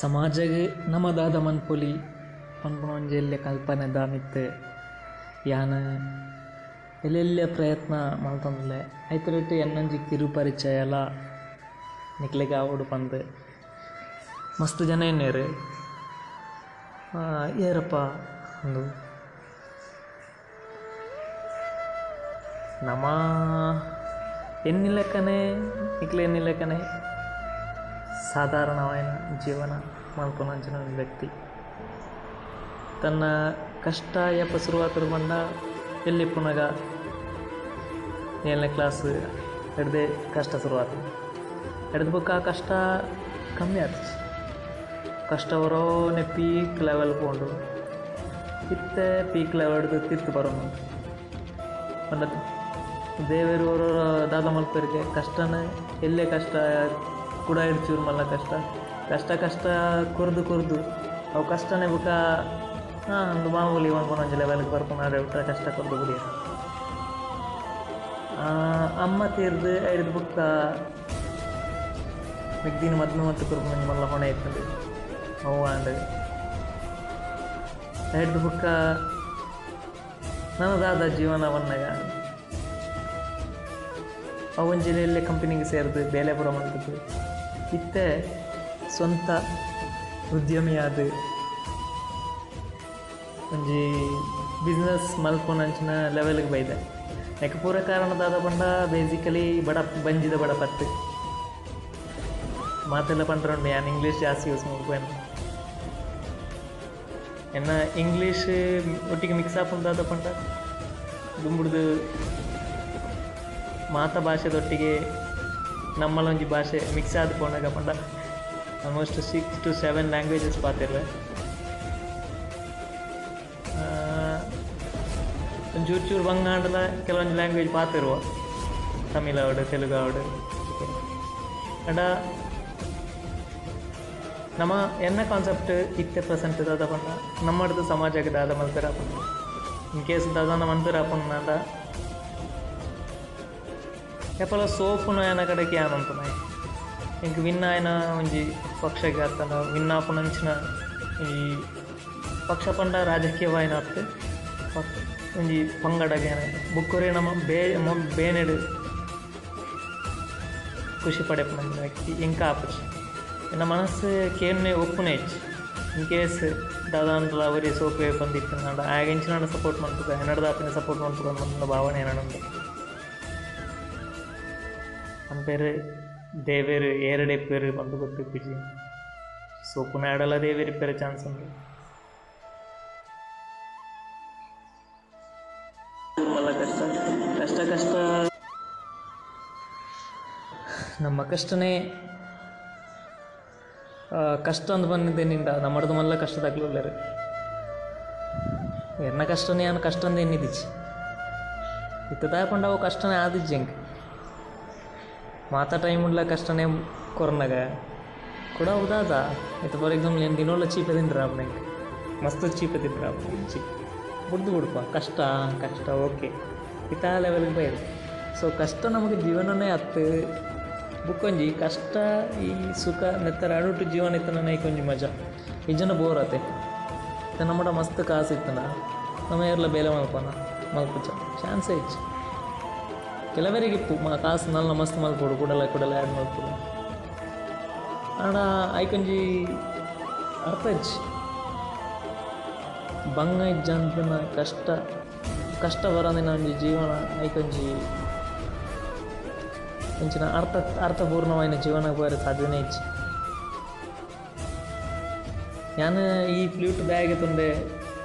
ಸಮಾಜಗ್ ನಮದಾದ ಮನ್ಪೊಲಿ ಪನ್ಪುನ ಒಂಜಿ ಎಲ್ಯ ಕಲ್ಪನೆ ದಾಮಿತ್ತೆ. ಯಾನ ಎಲ್ಲೆಲ್ಯ ಪ್ರಯತ್ನ ಮಾಡ್ತಂದ್ಲೆ. ಐತರಟ್ಟು ಎನ್ನೊಂಜಿ ಕಿರು ಪರಿಚಯಲ ನಿಕ್ಲೆಗ್ ಆವಡು ಪಂದ್. ಮಸ್ತ್ ಜನ ಎನ್ನೆರ್ ಏರಪ್ಪ ಅಂದು. ನಮ ಎನ್ನಿಲ್ಲಕ್ಕನೆ ನಿಕ್ಲೆ ಎನ್ನಿಲೆಕ್ಕನೆ ಜೀವನ ಮಲ್ಪೊನಂಚಿನ ಒಂದು ವ್ಯಕ್ತಿ. ತನ್ನ ಕಷ್ಟ ಯಪ್ಪ ಶುರುವಾತರು ಬಂದ ಎಲ್ಲಿ ಪುನಗ ಏಳನೇ ಕ್ಲಾಸ್ ಹಿಡ್ದೆ ಕಷ್ಟ ಶುರುವಾತು. ಹಿಡ್ದಬೇಕು ಆ ಕಷ್ಟ ಕಮ್ಮಿ ಆತು. ಕಷ್ಟ ಬರೋನೆ ಪೀಕ್ ಲೆವೆಲ್ ಕೊಂಡು ಇತ್ತೆ ಪೀಕ್ ಲೆವೆಲ್ ತಿತ್ತು ಬರೋನು. ಅನ್ನದು ದೇವರು ಅವರವರ ದಾದ ಮಲ್ಪರಿಗೆ ಕಷ್ಟನೇ ಎಲ್ಲೇ ಕಷ್ಟ ಕೂಡ ಇರ್ತೀವ್ರಿ ಮಲ್ಲ ಕಷ್ಟ. ಕಷ್ಟ ಕಷ್ಟ ಕೊರ್ದು ಕೊರ್ದು. ಅವು ಕಷ್ಟನೇ ಬುಕ್ಕ ಹಾಂ, ಒಂದು ಮಾಮೂಲಿ ಒಂದೊಂದು ಲೆವೆಲ್ಗೆ ಬರ್ಕೊಂಡು ಬಿಟ್ರೆ ಕಷ್ಟ ಕೊರ್ದು ಬಿಡಿ. ಅಮ್ಮ ತೀರ್ದು ಐದು ಬುಕ್ಕ ಮಿಗ್ದಿನ ಮದ್ನು ಮತ್ತು ಕುರ್ಬಂದು ಮಲ್ಲ ಹೊಣೆ ಇರ್ತದೆ ಅವ್ವ ಅಂದ್ರೆ ಐದು ಬುಕ್ಕ ನನ್ನದಾದ ಜೀವನವನ್ನಾಗ ಜಿಲ್ಲೆಯಲ್ಲೇ ಕಂಪನಿಗೆ ಸೇರಿದು ಬೇಲೆ ಪುರ ಇತ್ತೆ ಸ್ವಂತ ಉದ್ಯಮಿಯಾದ. ಒಂಜಿ ಬಿಸ್ನೆಸ್ ಮಲ್ಪೊನಂಚಿನ ಲೆವೆಲ್ಗೆ ಬೈದೆ. ಯಾಕೆ ಪೂರ ಕಾರಣದಾದ ಪಂಡ ಬೇಸಿಕಲಿ ಬಡ ಬಂಜಿದ ಬಡ ಪತ್ತು. ಮಾತೆಲ್ಲ ಪಂಡ್ರೆ ಯಾನ್ ಇಂಗ್ಲೀಷ್ ಜಾಸ್ತಿ ಯೂಸ್ ಮಾಡ್ಬೇನು ಎನ್ನ ಇಂಗ್ಲೀಷ್ ಒಟ್ಟಿಗೆ ಮಿಕ್ಸ್ ಆಪುಂದಾದ ಪಂಡ? ದುಂಬುಡ್ದು ಮಾತ ಭಾಷೆದೊಟ್ಟಿಗೆ ನಮ್ಮಲ್ಲೊಂಜಿ ಭಾಷೆ ಮಿಕ್ಸ್ ಆದ್ ಪೋನಾಗ ಪಂಡ almost six to seven languages ಪಾತಿರ್ವೆ ಒಂಚೂರು ಚೂರು ಬಂಗಾಂಡಲ ಕೆಲವೊಂದು ಲ್ಯಾಂಗ್ವೇಜ್ ಪಾತಿರುವ ತಮಿಳ್ ಅವಡು ತೆಲುಗು ಅವಡು ಅಡ ನಮ್ಮ ಎನ್ನ ಕಾನ್ಸೆಪ್ಟ್ ಇತ್ತೆ ಪ್ರೆಸೆಂಟ್ ದಾದ ಪಂಡ ನಮ್ಮಡ್ದು ಸಮಾಜಕ್ಕೆ ದಾದ ಮಲ್ಪೆರ ಪಂಡ ಇನ್ ಕೇಸ್ ದಾದಾನ ಮನ್ಪೆರ ಪಂಡ ಎಪ್ಪಲ ಸೋಪುನ ಏನ ಕಡೆಗೆ ಯಾನಂತನ ಇಂಕ ವಿನ್ನ ಆಯ್ನ ಒಂಜಿ ಪಕ್ಷಕ್ಕೆ ಆತನ ವಿನ್ನ ಆಪುನಂಚಿನ ಈ ಪಕ್ಷ ಪಂಡ ರಾಜಕೀಯವಾಯಿನ ಆತು. ಒಂಜಿ ಪಂಗಡಗೆ ಬುಕ್ಕುರೆ ನಮ್ಮ ಬೇ ಮೊಂ ಬೇನೆಡು ಖುಷಿ ಪಡೆಪುನಂಚಿನ ವ್ಯಕ್ತಿ, ಇಂಕ ಆಪುಜಿ. ನನ್ನ ಮನಸ್ಸು ಕೇನ್ನೆ ಒಪ್ಪುನೆ ಹೆಚ್ಚು ಇನ್ ಕೇಸ್ ದಾದಾಂಡ್ಲ ಅವರೇ ಸೋಪೇ ಬಂದಿತ್ತು ನಾಡ ಆಗಿಂಚಿನ ಸಪೋರ್ಟ್ ಮಾಡ್ತದೆ ಹನ್ನೆರಡು ಆಪಿನ ಸಪೋರ್ಟ್ ಮಾಡ್ತದೆ ಅನ್ನೋ ಭಾವನೆ ಏನಂದು ನಮ್ಮ பேர் ದೇವೇರು ಎರಡೇ ಪೇರು ಬಂದು ಗೊತ್ತಿಪ್ಪಿಜಿ ಸೊ ಪುನಃ ಆಡಲ್ಲ ದೇವೇರಿ ಪೇರೆ ಚಾನ್ಸ್ ಉಂಟು ಮಲ್ಲ ಕಷ್ಟ ಕಷ್ಟ ಕಷ್ಟ. ನಮ್ಮ ಕಷ್ಟನೇ ಕಷ್ಟ ಅಂತ ಬಂದಿದ್ದೇನಿಂದ ನಮ್ಮಡ್ದು ಮಲ್ಲ ಕಷ್ಟದಾಗ್ಲೂ ಎನ್ನ ಕಷ್ಟನೇ ನಾನು ಕಷ್ಟ ಅಂತ ಎನ್ನಿದ್ದೀಚಿ ಇತ್ತದ ಪಂಡವು ಕಷ್ಟನೇ ಆದಿಜ್ಜಿ ಹೆಂಗೆ. ಮಾತಾ ಟೈಮ್ ಕಷ್ಟನೇ ಕೊರನಾಗ. ಕೂಡ ಹೌದಾದ ಇತ್ತು ಫಾರ್ ಎಕ್ಸಾಂಪಲ್ ಏನು ದಿನೋಲ್ಲ ಚೀಪ್ ತಿಂದ್ರ ಅವನಿಗೆ? ಮಸ್ತ್ ಚೀಪ್ ಚಿ. ಬಿಡ್ದು ಬಿಡಪ್ಪ ಕಷ್ಟ ಕಷ್ಟ, ಓಕೆ. ಇತ ಲೆವೆಲ್ಗೆ ಬೈದು ಸೊ ಕಷ್ಟ ನಮಗೆ ಜೀವನನೇ ಹತ್ತು ಬುಕ್ಕೊಂಜಿ, ಕಷ್ಟ, ಈ ಸುಖ, ನೆತ್ತರ ಅಡುಟು ಜೀವನ ಇತ್ತನ ನೈಕೊಂಜಿ ಮಜಾ. ಇಜನ ಜನ ಬೋರ್ ಆತೆ. ನಮ್ಮಡ ಮಸ್ತ್ ಕಾಸು ಇತ್ತನ. ನಮ್ಮ ಎಲ್ಲ ಬೇಲೆ ಮಲ್ಪನ. ಮಲ್ಪುಚ್ಚ ಚಾನ್ಸೇ ಇಚ್ಚು ಕೆಲವರಿಗೆ ಇಪ್ಪು ಮಾ ಕಾಸು ನಲ್ಲ ಮಸ್ತ್ ಮಲ್ಪೊಡು ಕೂಡಲ ಕೂಡಲ ಆ್ಯಡ್ ಮಲ್ಪೊಡು ಆಡ ಐಕೊಂಜಿ ಅರ್ಥ ಇಜ್ಜಿ ಬಂಗ ಇಜ್ಜಂತನ ಕಷ್ಟ ಕಷ್ಟ ಬರೋದಿನ ಒಂಜಿ ಜೀವನ ಐಕೊಂಜಿ ಒಂಚಿನ ಅರ್ಥ ಅರ್ಥಪೂರ್ಣವಾದ ಜೀವನ ಬರೋ ಸಾಧ್ಯನೇ ಇಜ್ಜಿ ഞാൻ ഈ ഫ്ലൂട്ട് ബാഗ് എത്തുണ്ട്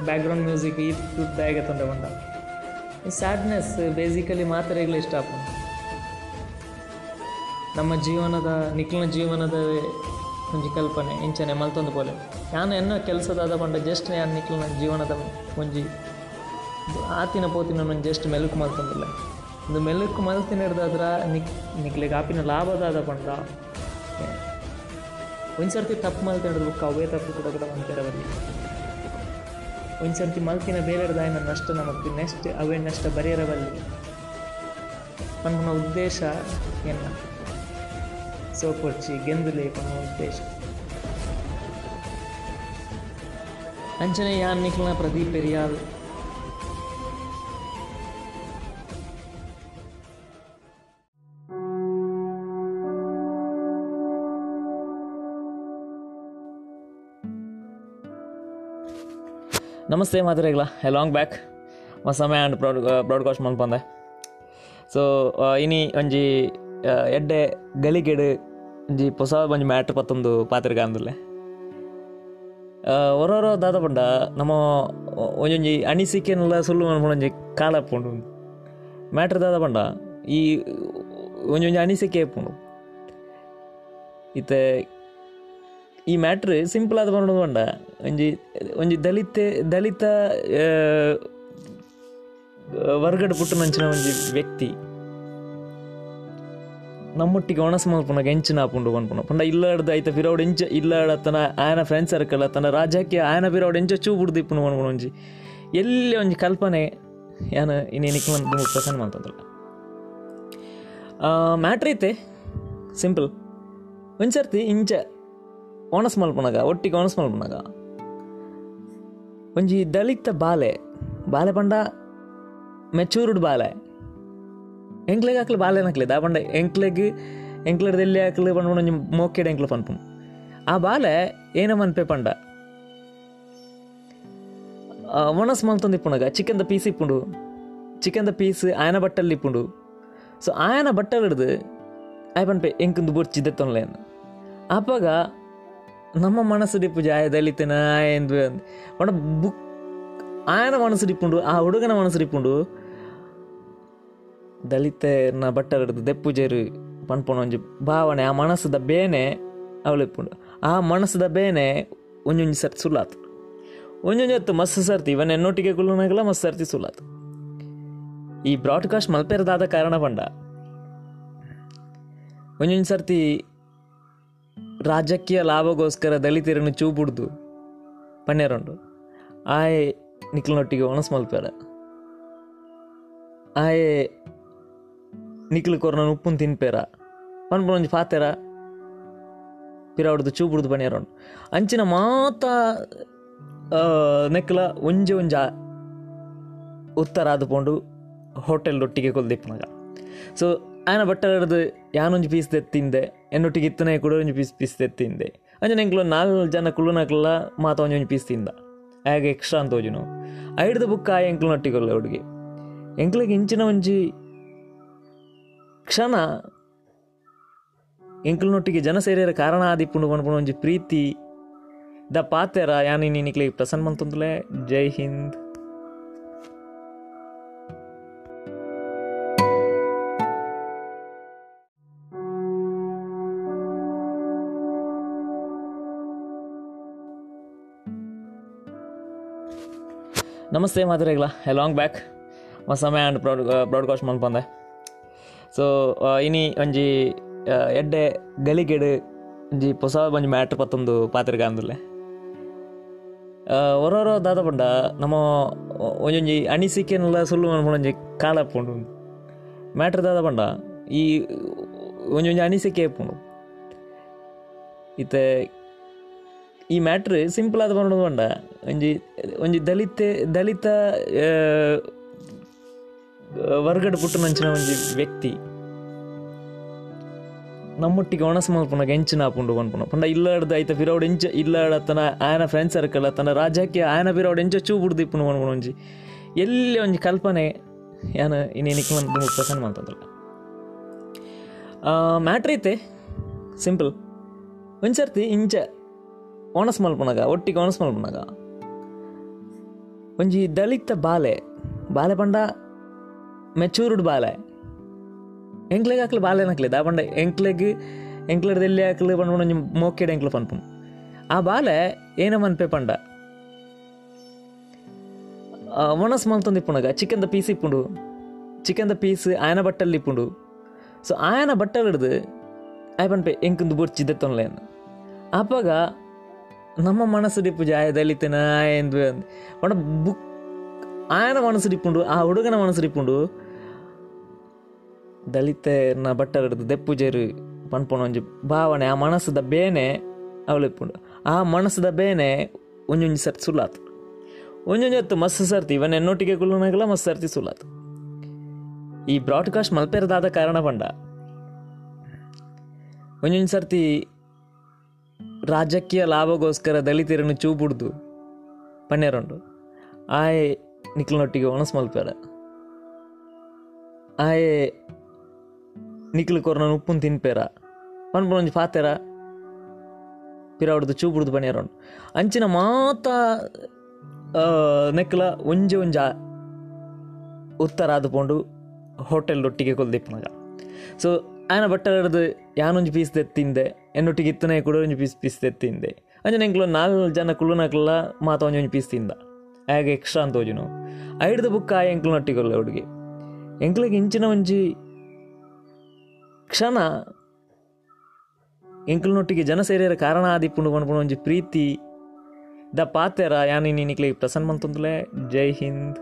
ബാക്ക്ഗ്രൗണ്ട് മ്യൂസിക് ഈ ഫ്ലൂട്ട് ബാഗ് എത്തുണ്ട് കൊണ്ട ಈ ಸ್ಯಾಡ್ನೆಸ್ ಬೇಸಿಕಲಿ ಮಾತ್ರೆಗಳು ಇಷ್ಟ ನಮ್ಮ ಜೀವನದ ನಿಖಿಲ ಜೀವನದ ಒಂಜಿ ಕಲ್ಪನೆ, ಇಂಚನೆ, ಮಲ್ತೊಂದು ಪೋಲೆ ನಾನು ಎನ್ನ ಕೆಲಸದಾದ ಪಂಡ ಜಸ್ಟ್ ನಾನು ನಿಖಿಲ ಜೀವನದ ಒಂಜಿ ಆತಿನ ಪೋತಿನ ನಾನು ಜಸ್ಟ್ ಮೆಲುಕು ಮಲ್ತೊಂದಿಲ್ಲ. ಒಂದು ಮೆಲುಕು ಮಲ್ತಿನ ಹಿಡ್ದಾದ್ರ ನಿಕ್, ನಿಕ್ಲಿಗೆ ಆಪಿನ ಲಾಭದಾದ ಪಂಡ ಒಂದು ಸರ್ತಿ ತಪ್ಪು ಮಲ್ತಿನಿಡ್ದು ಬುಕ್ ಅವೇ ತಪ್ಪು ಕೂಡ ಕೂಡ ಒಂದ್ಸರ್ತಿ ಮಲ್ಕಿನ ಬೇರೆದಾಯಿನ ನಷ್ಟ ನಮಗೆ ನೆಕ್ಸ್ಟ್ ಅವೇ ನಷ್ಟ ಬರೆಯರಬಲ್ಲಿ ಪನ್ನ ಉದ್ದೇಶ ಎನ್ನ ಸೋಪರ್ಚಿ ಗೆಂದುಲೆ ಪನ್ನ ಉದ್ದೇಶ. ಅಂಚನೆ ಯಾನ್ ನಿಖಿಲ್ನ ಪ್ರದೀಪ್ ಪೆರಿಯಾಲ್ ನಮಸ್ತೆ ಮಾದರಿಗಳ ಲಾಂಗ್ ಬ್ಯಾಕ್ ಮ ಸಮಯ ಪ್ರೌಡ್ ಬ್ರಾಡ್ ಬ್ರಾಡ್ಕಾಸ್ಟ್ ಬಂದೆ. ಸೊ ಇನಿ ಒಂಜಿ ಆ, ಎಡ್ಡೆ ಗಲಿಗೆಡು ಒಂಜಿ ಹೊಸ ಒಂಜಿ ಮ್ಯಾಟ್ರ್ ಪತ್ತೊಂದು ಪಾತ್ರೆಗೆ ಅಂದುಲ್ಲೆ ಒರೊರ ದಾದ ಪಂಡ ನಮ್ಮ ಒಂಜೊಂಜಿ ಅನಿಸಿಕೆನೆಲ್ಲ ಸುಳ್ಳು ಒಂಜಿ ಕಾಲ ಪುಂಡು. ಮ್ಯಾಟ್ರ್ ದಾದ ಪಂಡ ಈ ಒಂಜೊಂಜಿ ಅನಿಸಿಕೆ ಪುಂಡು. ಇತ್ತೆ ಈ ಮ್ಯಾಟ್ರ್ ಸಿಂಪಲ್ ಆದ ಪಂಡ ಪಂಡ ಒಂಜಿ ಒಂಜಿ ದಲಿತ ದಲಿತ ವರ್ಗಡ್ ಪುಟ್ಟನಂಚಿನ ಒಂಜಿ ವ್ಯಕ್ತಿ. ನಮ್ಮೊಟ್ಟಿಗೆ ಒಣಸ ಮಲ್ಪುನಗ ಎಂಚಿನ ಆಪುಂಡು ಪನ್ಪುನ ಪಂಡ ಇಲ್ಲಾಡ್ದ ಐತ ಪಿರೌಡ್ ಎಂಚ ಇಲ್ಲಾಡ ತನ ಆಯನ ಫ್ರೆಂಡ್ ಸರ್ಕಲ್ ತನ ರಾಜಕ್ಕೆ ಆಯನ ಪಿರೌಡ್ ಎಂಚ ಚೂ ಬಿಡ್ದು ಇಪ್ಪುನು ಪನ್ಪುನ ಒಂಜಿ. ಎಲ್ಲಿ ಒಂಜಿ ಕಲ್ಪನೆ, ಯಾನ ಇನ್ನೇನಿಕ್ಕೆ ಒಂದು ಪ್ರಸನ್ನ ಮಂತಂದ್ರಲ್ಲ ಮ್ಯಾಟ್ರ್ ಐತೆ. ಸಿಂಪಲ್. ಒಂದು ಒಣಸ್ ಮಲ್ಪುನಗ ಒಟ್ಟಿಗೆ ಒಣಸ್ ಮಲ್ಪುನಗ ಒಂಜಿ ದಲಿತ ಬಾಲೆ ಬಾಲೆ ಪಂಡ ಮೆಚೂರ್ಡ್ ಬಾಲೆ. ಎಂಕ್ಲೆಗ್ ಹಾಕ್ಲಿ ಬಾಲೆ ಹಾಕ್ಲಿ ದಾ ಪಂಡ ಎಂಕ್ಲೆಗ್ ಎಂಕ್ಲಡ್ ಎಲ್ಲಿ ಹಾಕ್ಲಿ ಪಂಡ ಒಂಜಿ ಮೋಕೆಡ್ ಎಂಕ್ಲು ಪನ್ಪು ಆ ಬಾಲೆ ಏನ ಮನ್ಪೆ ಪಂಡ? ಒಣಸ್ ಮಲ್ತೊಂದು ಚಿಕನ್ ದ ಪೀಸ್ ಇಪ್ಪುಂಡು. ದ ಪೀಸ್ ಆಯನ ಬಟ್ಟಲ್ಲಿ ಇಪ್ಪುಂಡು. ಸೊ, ಆಯನ ಬಟ್ಟಲ್ ಹಿಡ್ದು, ಆಯ್ ಪನ್ಪೆ, ಎಂಕಂದು ಬೊರ್ಚಿದ್ದೆ ತೊನ್ಲೆ ಅಪ್ಪಾಗ ನಮ್ಮ ಜಾಯ ದಲಿತನ ಎಂದು ಆಯನ ಮನಸ್ಸು ಡಿಪ್ಪುಂಡು ಆ ಹುಡುಗನ ಮನಸ್ಸು ಡಿಪ್ಪುಂಡು ದಲಿತನ ಬಟ್ಟಗಡ್ದು ದೆಪ್ಪುಜೇರು ಪನ್ಪೊಣ ಒಂಜಿ ಭಾವನೆ, ಆ ಮನಸ್ಸದ ಬೇನೆ ಅವಳಿಪ್ಪುಂಡು ಆ ಮನಸ್ಸದ ಬೇನೆ ಒಂಜೊಂಜಿ ಸರ್ತಿ ಸುಳ್ಳಾತು. ಒಂಜೊಂಜಿ ಹೊತ್ತು ಮಸ್ತ್ ಸರ್ತಿ, ಇವನ್ ಎನ್ನೊಟ್ಟಿಗೆ ಕುಲ್ಲುನಾಗಲ ಮಸ್ತ್ ಸರ್ತಿ ಸುಳ್ಳಾತು. ಈ ಬ್ರಾಡ್ಕಾಸ್ಟ್ ಮಲ್ಪೇರದಾದ ಕಾರಣ ಪಂಡ. ಒಂಜೊಂಜಿ ಸರ್ತಿ ರಾಜಕೀಯ ಲಾಭಗೋಸ್ಕರ ದಲಿತರನ್ನು ಚೂಬುಡ್ದು ಪಣ್ಯರೊಂಡು ಆಯ್ ಒಣಸ್ ಮಲ್ಪೆರ ಆಯ್ ನಿಕ್ಲು ಕೊರ್ನ ಉಪ್ಪುನ್ ತಿನ್ಪೇರ. ಒಂಜಿ ಪಾತೆರ. ಪಿರಾವಡ್ದು ಚೂಬುಡ್ದು ಬನ್ನಿಯರೊಂಡು ಅಂಚಿನ ಮಾತ ನೆಕ್ಲ ಒಂಜೆ ಒಂಜ ಉತ್ತರ ಆದುಕೊಂಡು ಹೋಟೆಲ್ ಒಟ್ಟಿಗೆ ಕೊಲ್ದಿಪ್ಪನಾಗ. ಸೊ ಆಯನ ಬಟ್ಟೆ ಹಿಡ್ದು ಯಾನೊಂಜಿ ಪೀಸ್ ತೆತ್ತಿಂದೆ ಎನ್ನೊಟ್ಟಿಗೆ ಇತ್ತನೆ ಕೂಡ ಒಂಜಿ ಪೀಸ್ ಪೀಸ್ ತೆತ್ತಿಂದೆ. ಅಂಜನ ಎಂಕ್ಲು ನಾಲ್ಕು ಜನ ಕುಳ್ಳುನಕ್ಲ ಮಾತ ಒಂಜಿ ಪೀಸ್ ತಿಂದ. ಹಾಗೆ ಎಕ್ಸ್ಟ್ರಾ ಅಂತ ಹೋಜುನು. ಐಡ್ದು ಬುಕ್ ಆ ಎಂಕ್ಲನೊಟ್ಟಿಗೊಲ್ಲ ಹುಡುಗಿ. ಎಂಕ್ಲಿಗೆ ಇಂಚಿನ ಒಂಜಿ ಕ್ಷಣ ಎಂಕ್ಲುನೊಟ್ಟಿಗೆ ಜನ ಸೇರಿಯರ ಕಾರಣ ಆದಿಪ್ಪುಂಡು ಪನ್ಪುಣ ಒಂಜಿ ಪ್ರೀತಿ ದ ಪಾತೆರ ಯಾನಿ ನೀನಿಕ್ಲೆ ಪ್ರಸನ್ನ ಮಂತಂದುಲೆ, ಜೈ ಹಿಂದ್. ನಮಸ್ತೆ ಮಾದರಿಗಳ ಲಾಂಗ್ ಬ್ಯಾಕ್ ಮ ಸಮಯ ಆಂಡ್ ಬ್ರಾಡ್ ಬ್ರಾಡ್ಕಾಸ್ಟ್ ಮನ್ಪಂದೆ ಸೊ ಇನಿ ಒಂಜಿ ಆ, ಎಡ್ಡೆ ಗಲಿಗೆಡು ಒಂಜಿ ಹೊಸ ಒಂಜಿ ಮ್ಯಾಟ್ರ್ ಪತ್ತೊಂದು ಪಾತ್ರೆ ಅಂದುಲ್ಲೆ ಒರೊರ ದಾದ ಪಂಡ ನಮ್ಮ ಒಂಜೊಂಜಿ ಅನಿಸಿಕೆನೆಲ್ಲ ಸುಳ್ಳು ಒಂಜಿ ಕಾಲ ಪುಂಡು. ಮ್ಯಾಟ್ರ್ ದಾದ ಪಂಡ ಈ ಒಂಜೊಂಜಿ ಅನಿಸಿಕೆ ಪುಂಡು. ಇತ್ತೆ ಈ ಮ್ಯಾಟ್ರ್ ಸಿಂಪಲ್ ಆದ ಮಾಡೋದು ಪಂಡ ಒಂಜಿ ಒಂಜಿ ದಲಿತ ದಲಿತ ವರ್ಗಡ್ ಪುಟ್ಟುನಂಚಿನ ಒಂಜಿ ವ್ಯಕ್ತಿ. ನಮ್ಮೊಟ್ಟಿಗೆ ಒಣಸ ಮಲ್ಪುನಾಗ ಎಂಚಿನ ಆಪುಂಡು ಪನ್ಪುನ ಪಂಡ ಇಲ್ಲಾಡ್ದು ಆಯ್ತ ಪಿರೌಡ್ ಎಂಚ ಇಲ್ಲಾಡ ತನ ಆಯನ ಫ್ರೆಂಡ್ ಸರ್ಕಲ್ ತನ್ನ ರಾಜ್ಯಕ್ಕೆ ಆಯನ ಪಿರೌಡ್ ಎಂಚ ಚೂ ಬಿಡ್ದು ಇಪ್ಪುನು ಪನ್ಪುನ ಒಂಜಿ. ಎಲ್ಲಿ ಒಂಜಿ ಕಲ್ಪನೆ, ಯಾನ ಇನ್ನೇನಿಕ್ಕೆ ಒಂದು ಪ್ರಸನ್ನ ಮಂತಂದ್ರಲ್ಲ ಮ್ಯಾಟ್ರ್ ಐತೆ. ಸಿಂಪಲ್. ಒಂದು ಸರ್ತಿ ಇಂಚ ಒಣಸ್ ಮಲ್ಪುನಗ ಒಟ್ಟಿಗೆ ಒಣಸ್ ಮಲ್ಪುನಗ ಒಂಜಿ ದಲಿತ ಬಾಲೆ ಬಾಲೆ ಪಂಡ ಮೆಚೂರ್ಡ್ ಬಾಲೆ. ಎಂಕ್ಲೆಗ್ ಹಾಕ್ಲಿ ಬಾಲೆ ಹಾಕ್ಲಿ ದಾ ಪಂಡ ಎಂಕ್ಲೆಗ್, ಎಂಕ್ಲಡ್ ಎಲ್ಲಿ ಹಾಕ್ಲಿ ಪಂಡ ಒಂಜಿ ಮೋಕೆಡ್ ಎಂಕ್ಲು ಪನ್ಪುನು ಆ ಬಾಲೆ ಏನ ಮನ್ಪೆ ಪಂಡ. ಒಣಸ್ ಮಲ್ತೊಂದು ಇಪ್ಪುನಗ ದ ಪೀಸ್ ಇಪ್ಪುಂಡು ದ ಪೀಸ್ ಆಯನ ಬಟ್ಟಲ್ಲಿ ಇಪ್ಪುಂಡು ಸೊ, ಆಯನ ಬಟ್ಟಲ್ ಹಿಡ್ದು ಆಯ್ ಪನ್ಪೆ ಎಂಕುಂದು ಬೊರ್ಚಿದ್ದೆ ತೊನ್ಲೆ ಅಪ್ಪಾಗ ನಮ್ಮ ಮನಸ್ಸು ಡಿಪ್ಪು ಜಾಯ ದಲಿತನ ಎಂದು ಆಯನ ಮನಸ್ಸು ಡಿಪ್ಪುಂಡು ಆ ಹುಡುಗನ ಮನಸ್ಸು ಡಿಪ್ಪುಂಡು ದಲಿತನ ಬಟ್ಟ ಹಿಡ್ದು ದೆಪ್ಪುಜೇರು ಪನ್ಪೊಣ ಒಂಜಿ ಭಾವನೆ, ಆ ಮನಸ್ಸದ ಬೇನೆ ಅವಳಿಪ್ಪುಂಡು ಆ ಮನಸ್ಸದ ಬೇನೆ ಒಂಜೊಂಜಿ ಸರ್ತಿ ಸುಳ್ಳಾತು. ಒಂಜೊಂಜಿ ಹೊತ್ತು ಮಸ್ತ್ ಸರ್ತಿ, ಇವನ್ ಎನ್ನೊಟ್ಟಿಗೆ ಕುಲ್ಲನಾಗಲ್ಲ ಮಸ್ತ್ ಸರ್ತಿ ಸುಲಾತು ಈ ಬ್ರಾಡ್ಕಾಸ್ಟ್ ಮಲ್ಪೆರದಾದ ಕಾರಣ ಪಂಡ. ಒಂಜೊಂಜಿ ಸರ್ತಿ ರಾಜಕೀಯ ಲಾಭಗೋಸ್ಕರ ದಲಿತರನ್ನು ಚೂಪುಡ್ದು ಪನ್ನೆರೊಂಡು. ಆಯೆ ನಿಕ್ಲನೊಟ್ಟಿಗೆ ಒಣಸ್ ಮಲ್ಪೆರ ಆಯೆ ನಿಕ್ಲು ಕೊರ್ನ ಉಪ್ಪುನ್ ತಿನ್ಪೇರ ಪನ್ಪುನ ಒಂಜಿ ಪಾತೆರ. ಪಿರಾವಡ್ದು ಚೂಪುಡ್ದು ಪನ್ನೆರೊಂಡು. ಅಂಚಿನ ಮಾತ ನೆಕ್ಲ ಒಂಜಿ ಒಂಜ ಉತ್ತರ ಆದುಕೊಂಡು ಹೋಟೆಲ್ ಒಟ್ಟಿಗೆ ಕೊಲ್ದಿಪ್ಪನಾಗ. ಸೊ ಆಯನ ಬಟ್ಟೆ ಹಿಡ್ದು ಯಾನೊಂಜಿ ಪೀಸ್ ತೆತ್ತಿಂದೆ, ಎನ್ನೊಟ್ಟಿಗೆ ಇತ್ತನೆ ಕೂಡ ಒಂಜಿ ಪೀಸ್ ಪೀಸ್ ತೆತ್ತಿಂದೆ. ಅಂಜನ ಎಂಕ್ಲು ನಾಲ್ಕು ಜನ ಕುಳ್ಳುನಕ್ಲ ಮಾತ ಒಂಜಿ ಒಂಜಿ ಪೀಸ್ ತಿಂದ. ಆಗ ಎಕ್ಸ್ಟ್ರಾ ಅಂತ ಹೋಜುನು. ಐಡ್ದು ಬುಕ್ ಆ ಎಂಕ್ಲುನೊಟ್ಟಿಗೊಲ್ಲ ಹುಡುಗಿ. ಎಂಕ್ಲಿಗೆ ಇಂಚಿನ ಒಂಜಿ ಕ್ಷಣ ಎಂಕ್ಲುನೊಟ್ಟಿಗೆ ಜನ ಸೇರಿಯರ ಕಾರಣ ಆದಿಪ್ಪುಂಡು ಪನ್ಪುನ ಒಂಜಿ ಪ್ರೀತಿ ದ ಪಾತೆರ ಯಾನಿ ನೀನಿಕ್ಲಿಗೆ ಪ್ರಸನ್ನ ಜೈ ಹಿಂದ್.